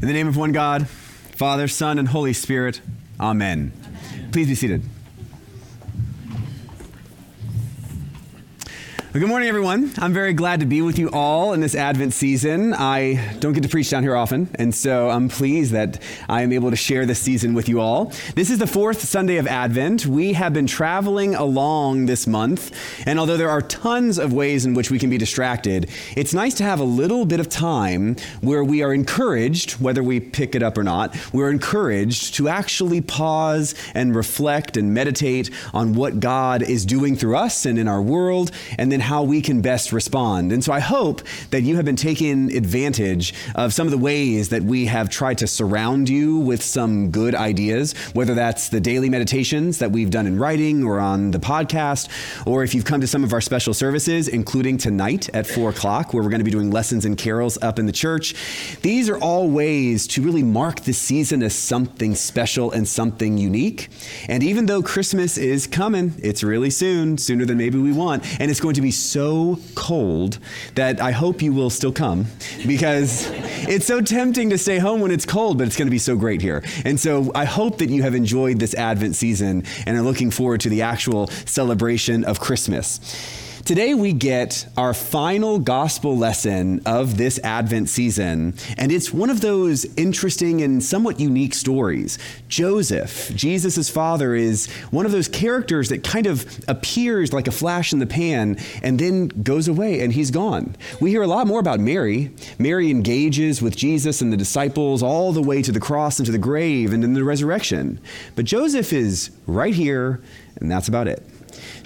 In the name of one God, Father, Son, and Holy Spirit, Amen. Amen. Please be seated. Well, good morning, everyone. I'm very glad to be with you all in this Advent season. I don't get to preach down here often, and so I'm pleased that I am able to share this season with you all. This is the fourth Sunday of Advent. We have been traveling along this month, and although there are tons of ways in which we can be distracted, it's nice to have a little bit of time where we are encouraged, whether we pick it up or not, we're encouraged to actually pause and reflect and meditate on what God is doing through us and in our world, and then and how we can best respond. And so I hope that you have been taking advantage of some of the ways that we have tried to surround you with some good ideas, whether that's the daily meditations that we've done in writing or on the podcast, or if you've come to some of our special services, including tonight at four o'clock, where we're going to be doing lessons and carols up in the church. These are all ways to really mark the season as something special and something unique. And even though Christmas is coming, it's really soon, sooner than maybe we want, and it's going to be be so cold that I hope you will still come because it's so tempting to stay home when it's cold, but it's going to be so great here. And so I hope that you have enjoyed this Advent season and are looking forward to the actual celebration of Christmas. Today, we get our final gospel lesson of this Advent season, and it's one of those interesting and somewhat unique stories. Joseph, Jesus' father, is one of those characters that kind of appears like a flash in the pan and then goes away and he's gone. We hear a lot more about Mary. Mary engages with Jesus and the disciples all the way to the cross and to the grave and in the resurrection. But Joseph is right here, and that's about it.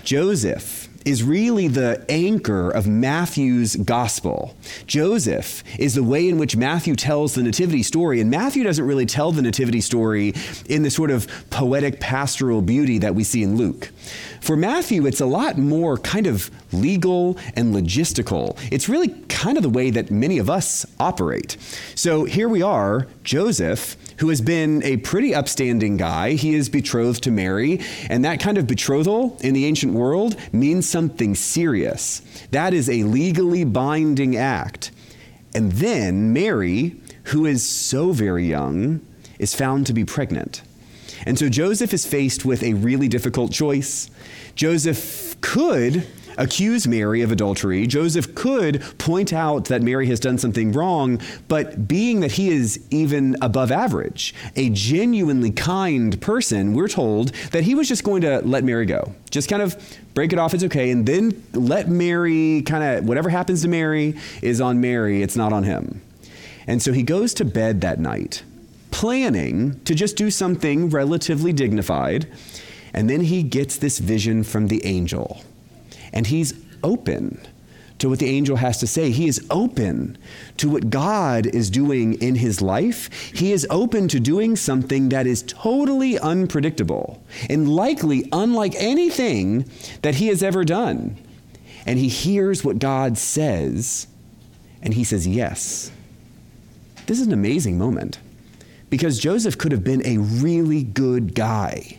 Joseph is really the anchor of Matthew's gospel. Joseph is the way in which Matthew tells the nativity story, and Matthew doesn't really tell the nativity story in the sort of poetic pastoral beauty that we see in Luke. For Matthew, it's a lot more kind of legal and logistical. It's really kind of the way that many of us operate. So here we are, Joseph who has been a pretty upstanding guy. He is betrothed to Mary, and that kind of betrothal in the ancient world means something serious. That is a legally binding act. And then Mary, who is so very young, is found to be pregnant. And so Joseph is faced with a really difficult choice. Joseph could accuse Mary of adultery. Joseph could point out that Mary has done something wrong, but being that he is even above average, a genuinely kind person, we're told that he was just going to let Mary go. Just kind of break it off, it's okay, and then let Mary kind of, whatever happens to Mary is on Mary, it's not on him. And so he goes to bed that night, planning to just do something relatively dignified. And then he gets this vision from the angel and he's open to what the angel has to say. He is open to what God is doing in his life. He is open to doing something that is totally unpredictable and likely unlike anything that he has ever done. And he hears what God says and he says, Yes. This is an amazing moment because Joseph could have been a really good guy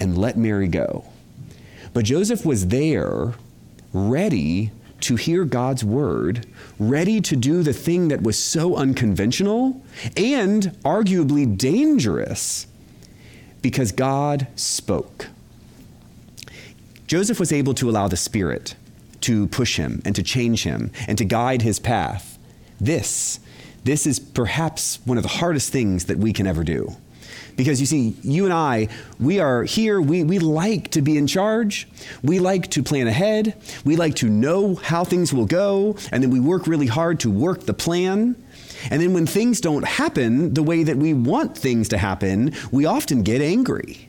and let Mary go. But Joseph was there, ready to hear God's word, ready to do the thing that was so unconventional and arguably dangerous because God spoke. Joseph was able to allow the Spirit to push him and to change him and to guide his path. This, this is perhaps one of the hardest things that we can ever do. Because you see, you and I, we are here, we, we like to be in charge. We like to plan ahead. We like to know how things will go. And then we work really hard to work the plan. And then when things don't happen the way that we want things to happen, we often get angry.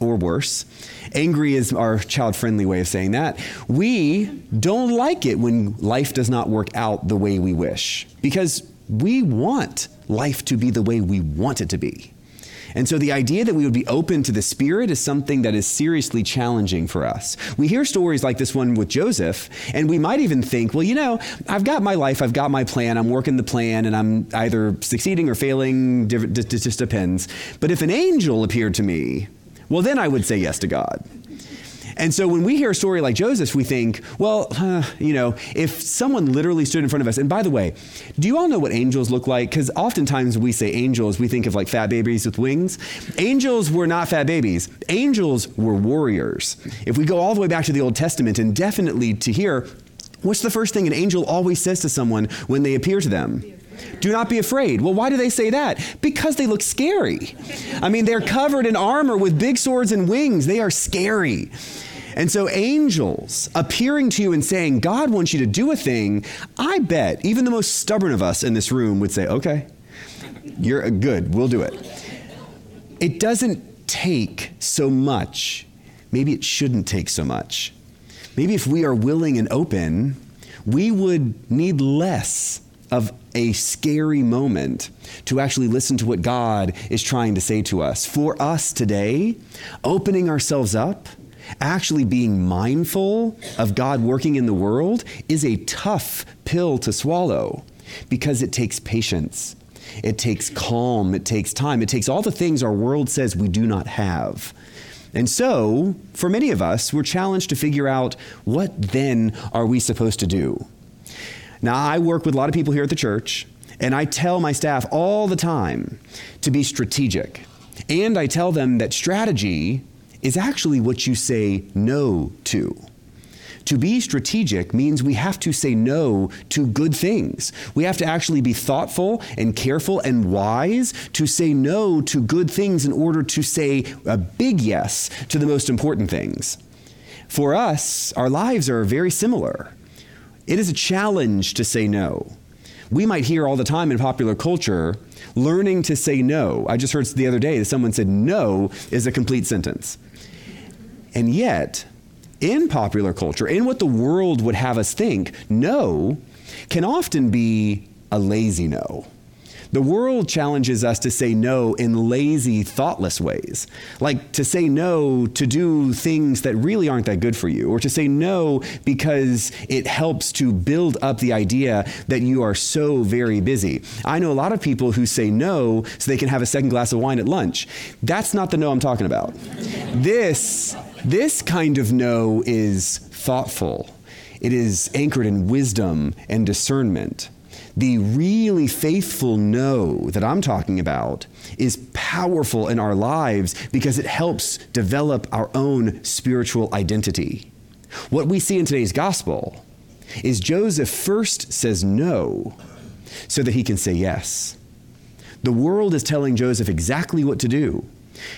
Or worse, angry is our child friendly way of saying that. We don't like it when life does not work out the way we wish because we want life to be the way we want it to be. And so the idea that we would be open to the Spirit is something that is seriously challenging for us. We hear stories like this one with Joseph, and we might even think, well, you know, I've got my life, I've got my plan, I'm working the plan, and I'm either succeeding or failing, it just depends. But if an angel appeared to me, well, then I would say yes to God. And so when we hear a story like Joseph, we think, well, uh, you know, if someone literally stood in front of us, and by the way, do you all know what angels look like? Because oftentimes we say angels, we think of like fat babies with wings. Angels were not fat babies, angels were warriors. If we go all the way back to the Old Testament and definitely to here, what's the first thing an angel always says to someone when they appear to them? Do not be afraid. Well, why do they say that? Because they look scary. I mean, they're covered in armor with big swords and wings. They are scary. And so, angels appearing to you and saying, God wants you to do a thing, I bet even the most stubborn of us in this room would say, okay, you're uh, good, we'll do it. It doesn't take so much. Maybe it shouldn't take so much. Maybe if we are willing and open, we would need less of a scary moment to actually listen to what God is trying to say to us. For us today, opening ourselves up, actually being mindful of God working in the world is a tough pill to swallow because it takes patience. It takes calm, it takes time, it takes all the things our world says we do not have. And so, for many of us, we're challenged to figure out what then are we supposed to do? Now, I work with a lot of people here at the church, and I tell my staff all the time to be strategic. And I tell them that strategy is actually what you say no to. To be strategic means we have to say no to good things. We have to actually be thoughtful and careful and wise to say no to good things in order to say a big yes to the most important things. For us, our lives are very similar. It is a challenge to say no. We might hear all the time in popular culture learning to say no. I just heard the other day that someone said no is a complete sentence. And yet, in popular culture, in what the world would have us think, no can often be a lazy no. The world challenges us to say no in lazy, thoughtless ways, like to say no to do things that really aren't that good for you, or to say no because it helps to build up the idea that you are so very busy. I know a lot of people who say no so they can have a second glass of wine at lunch. That's not the no I'm talking about. This, this kind of no is thoughtful. It is anchored in wisdom and discernment. The really faithful no that I'm talking about is powerful in our lives because it helps develop our own spiritual identity. What we see in today's gospel is Joseph first says no so that he can say yes. The world is telling Joseph exactly what to do.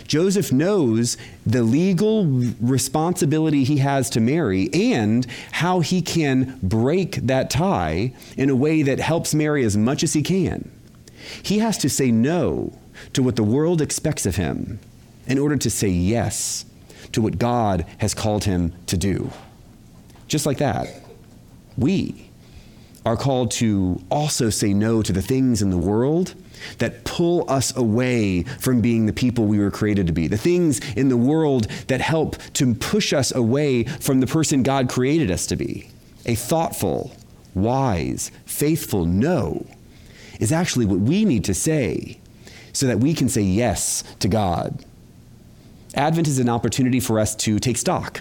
Joseph knows the legal responsibility he has to Mary and how he can break that tie in a way that helps Mary as much as he can. He has to say no to what the world expects of him in order to say yes to what God has called him to do. Just like that, we are called to also say no to the things in the world that pull us away from being the people we were created to be, the things in the world that help to push us away from the person God created us to be. A thoughtful, wise, faithful no is actually what we need to say so that we can say yes to God. Advent is an opportunity for us to take stock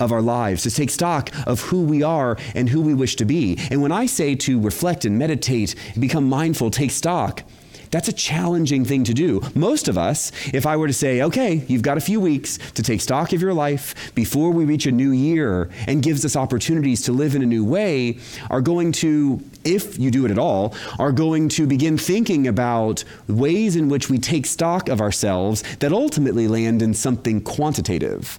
of our lives, to take stock of who we are and who we wish to be. And when I say to reflect and meditate, become mindful, take stock, that's a challenging thing to do. Most of us, if I were to say, okay, you've got a few weeks to take stock of your life before we reach a new year and gives us opportunities to live in a new way, are going to, if you do it at all, are going to begin thinking about ways in which we take stock of ourselves that ultimately land in something quantitative.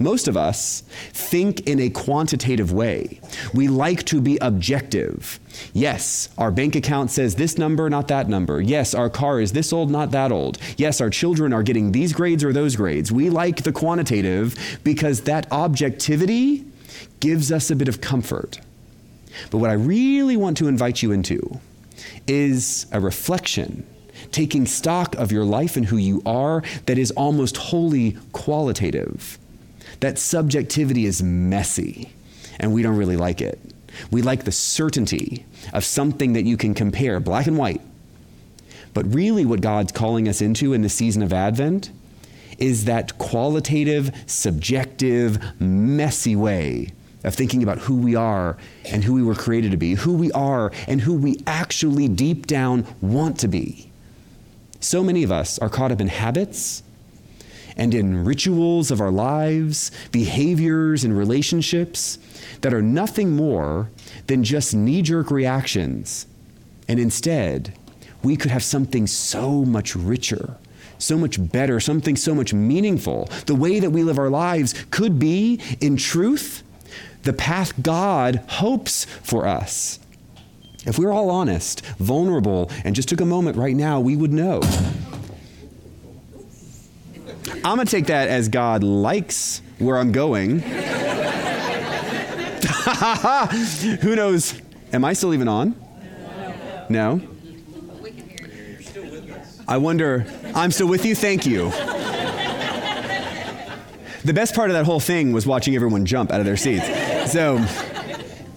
Most of us think in a quantitative way. We like to be objective. Yes, our bank account says this number, not that number. Yes, our car is this old, not that old. Yes, our children are getting these grades or those grades. We like the quantitative because that objectivity gives us a bit of comfort. But what I really want to invite you into is a reflection taking stock of your life and who you are that is almost wholly qualitative. That subjectivity is messy, and we don't really like it. We like the certainty of something that you can compare, black and white. But really, what God's calling us into in the season of Advent is that qualitative, subjective, messy way of thinking about who we are and who we were created to be, who we are and who we actually deep down want to be. So many of us are caught up in habits and in rituals of our lives, behaviors and relationships that are nothing more than just knee jerk reactions. And instead, we could have something so much richer, so much better, something so much meaningful. The way that we live our lives could be, in truth, the path God hopes for us. If we we're all honest, vulnerable, and just took a moment right now, we would know. I'm going to take that as God likes where I'm going. Who knows? Am I still even on? No? I wonder, I'm still with you? Thank you. The best part of that whole thing was watching everyone jump out of their seats. So,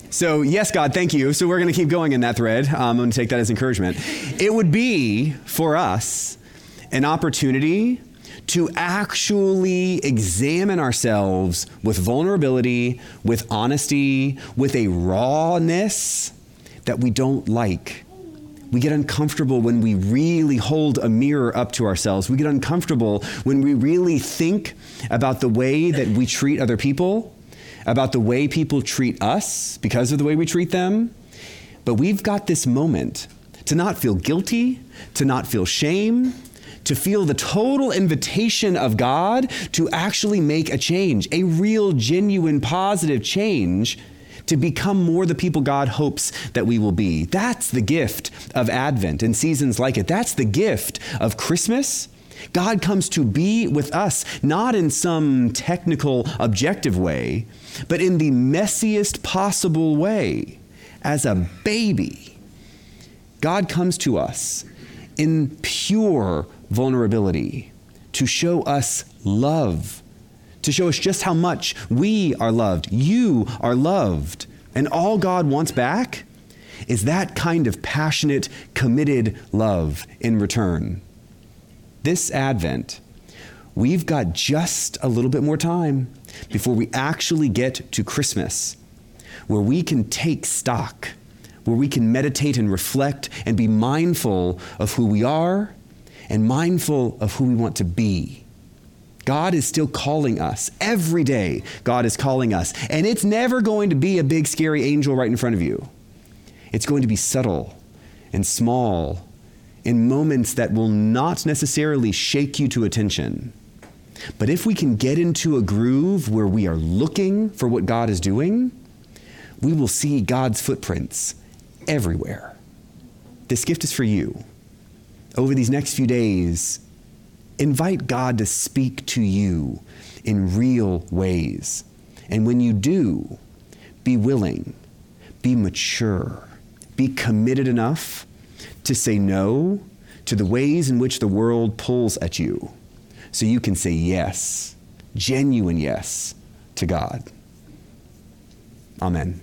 so yes, God, thank you. So we're going to keep going in that thread. Um, I'm going to take that as encouragement. It would be for us an opportunity to actually examine ourselves with vulnerability, with honesty, with a rawness that we don't like. We get uncomfortable when we really hold a mirror up to ourselves. We get uncomfortable when we really think about the way that we treat other people, about the way people treat us because of the way we treat them. But we've got this moment to not feel guilty, to not feel shame, to feel the total invitation of God to actually make a change, a real, genuine, positive change to become more the people God hopes that we will be. That's the gift of Advent and seasons like it. That's the gift of Christmas. God comes to be with us, not in some technical, objective way, but in the messiest possible way, as a baby. God comes to us in pure vulnerability to show us love to show us just how much we are loved. You are loved. And all God wants back is that kind of passionate, committed love in return. This Advent, we've got just a little bit more time before we actually get to Christmas, where we can take stock, where we can meditate and reflect and be mindful of who we are and mindful of who we want to be. God is still calling us. Every day, God is calling us. And it's never going to be a big, scary angel right in front of you. It's going to be subtle and small in moments that will not necessarily shake you to attention. But if we can get into a groove where we are looking for what God is doing, we will see God's footprints everywhere. This gift is for you. Over these next few days, invite God to speak to you in real ways. And when you do, be willing, be mature, be committed enough to say no to the ways in which the world pulls at you so you can say yes, genuine yes to God. Amen.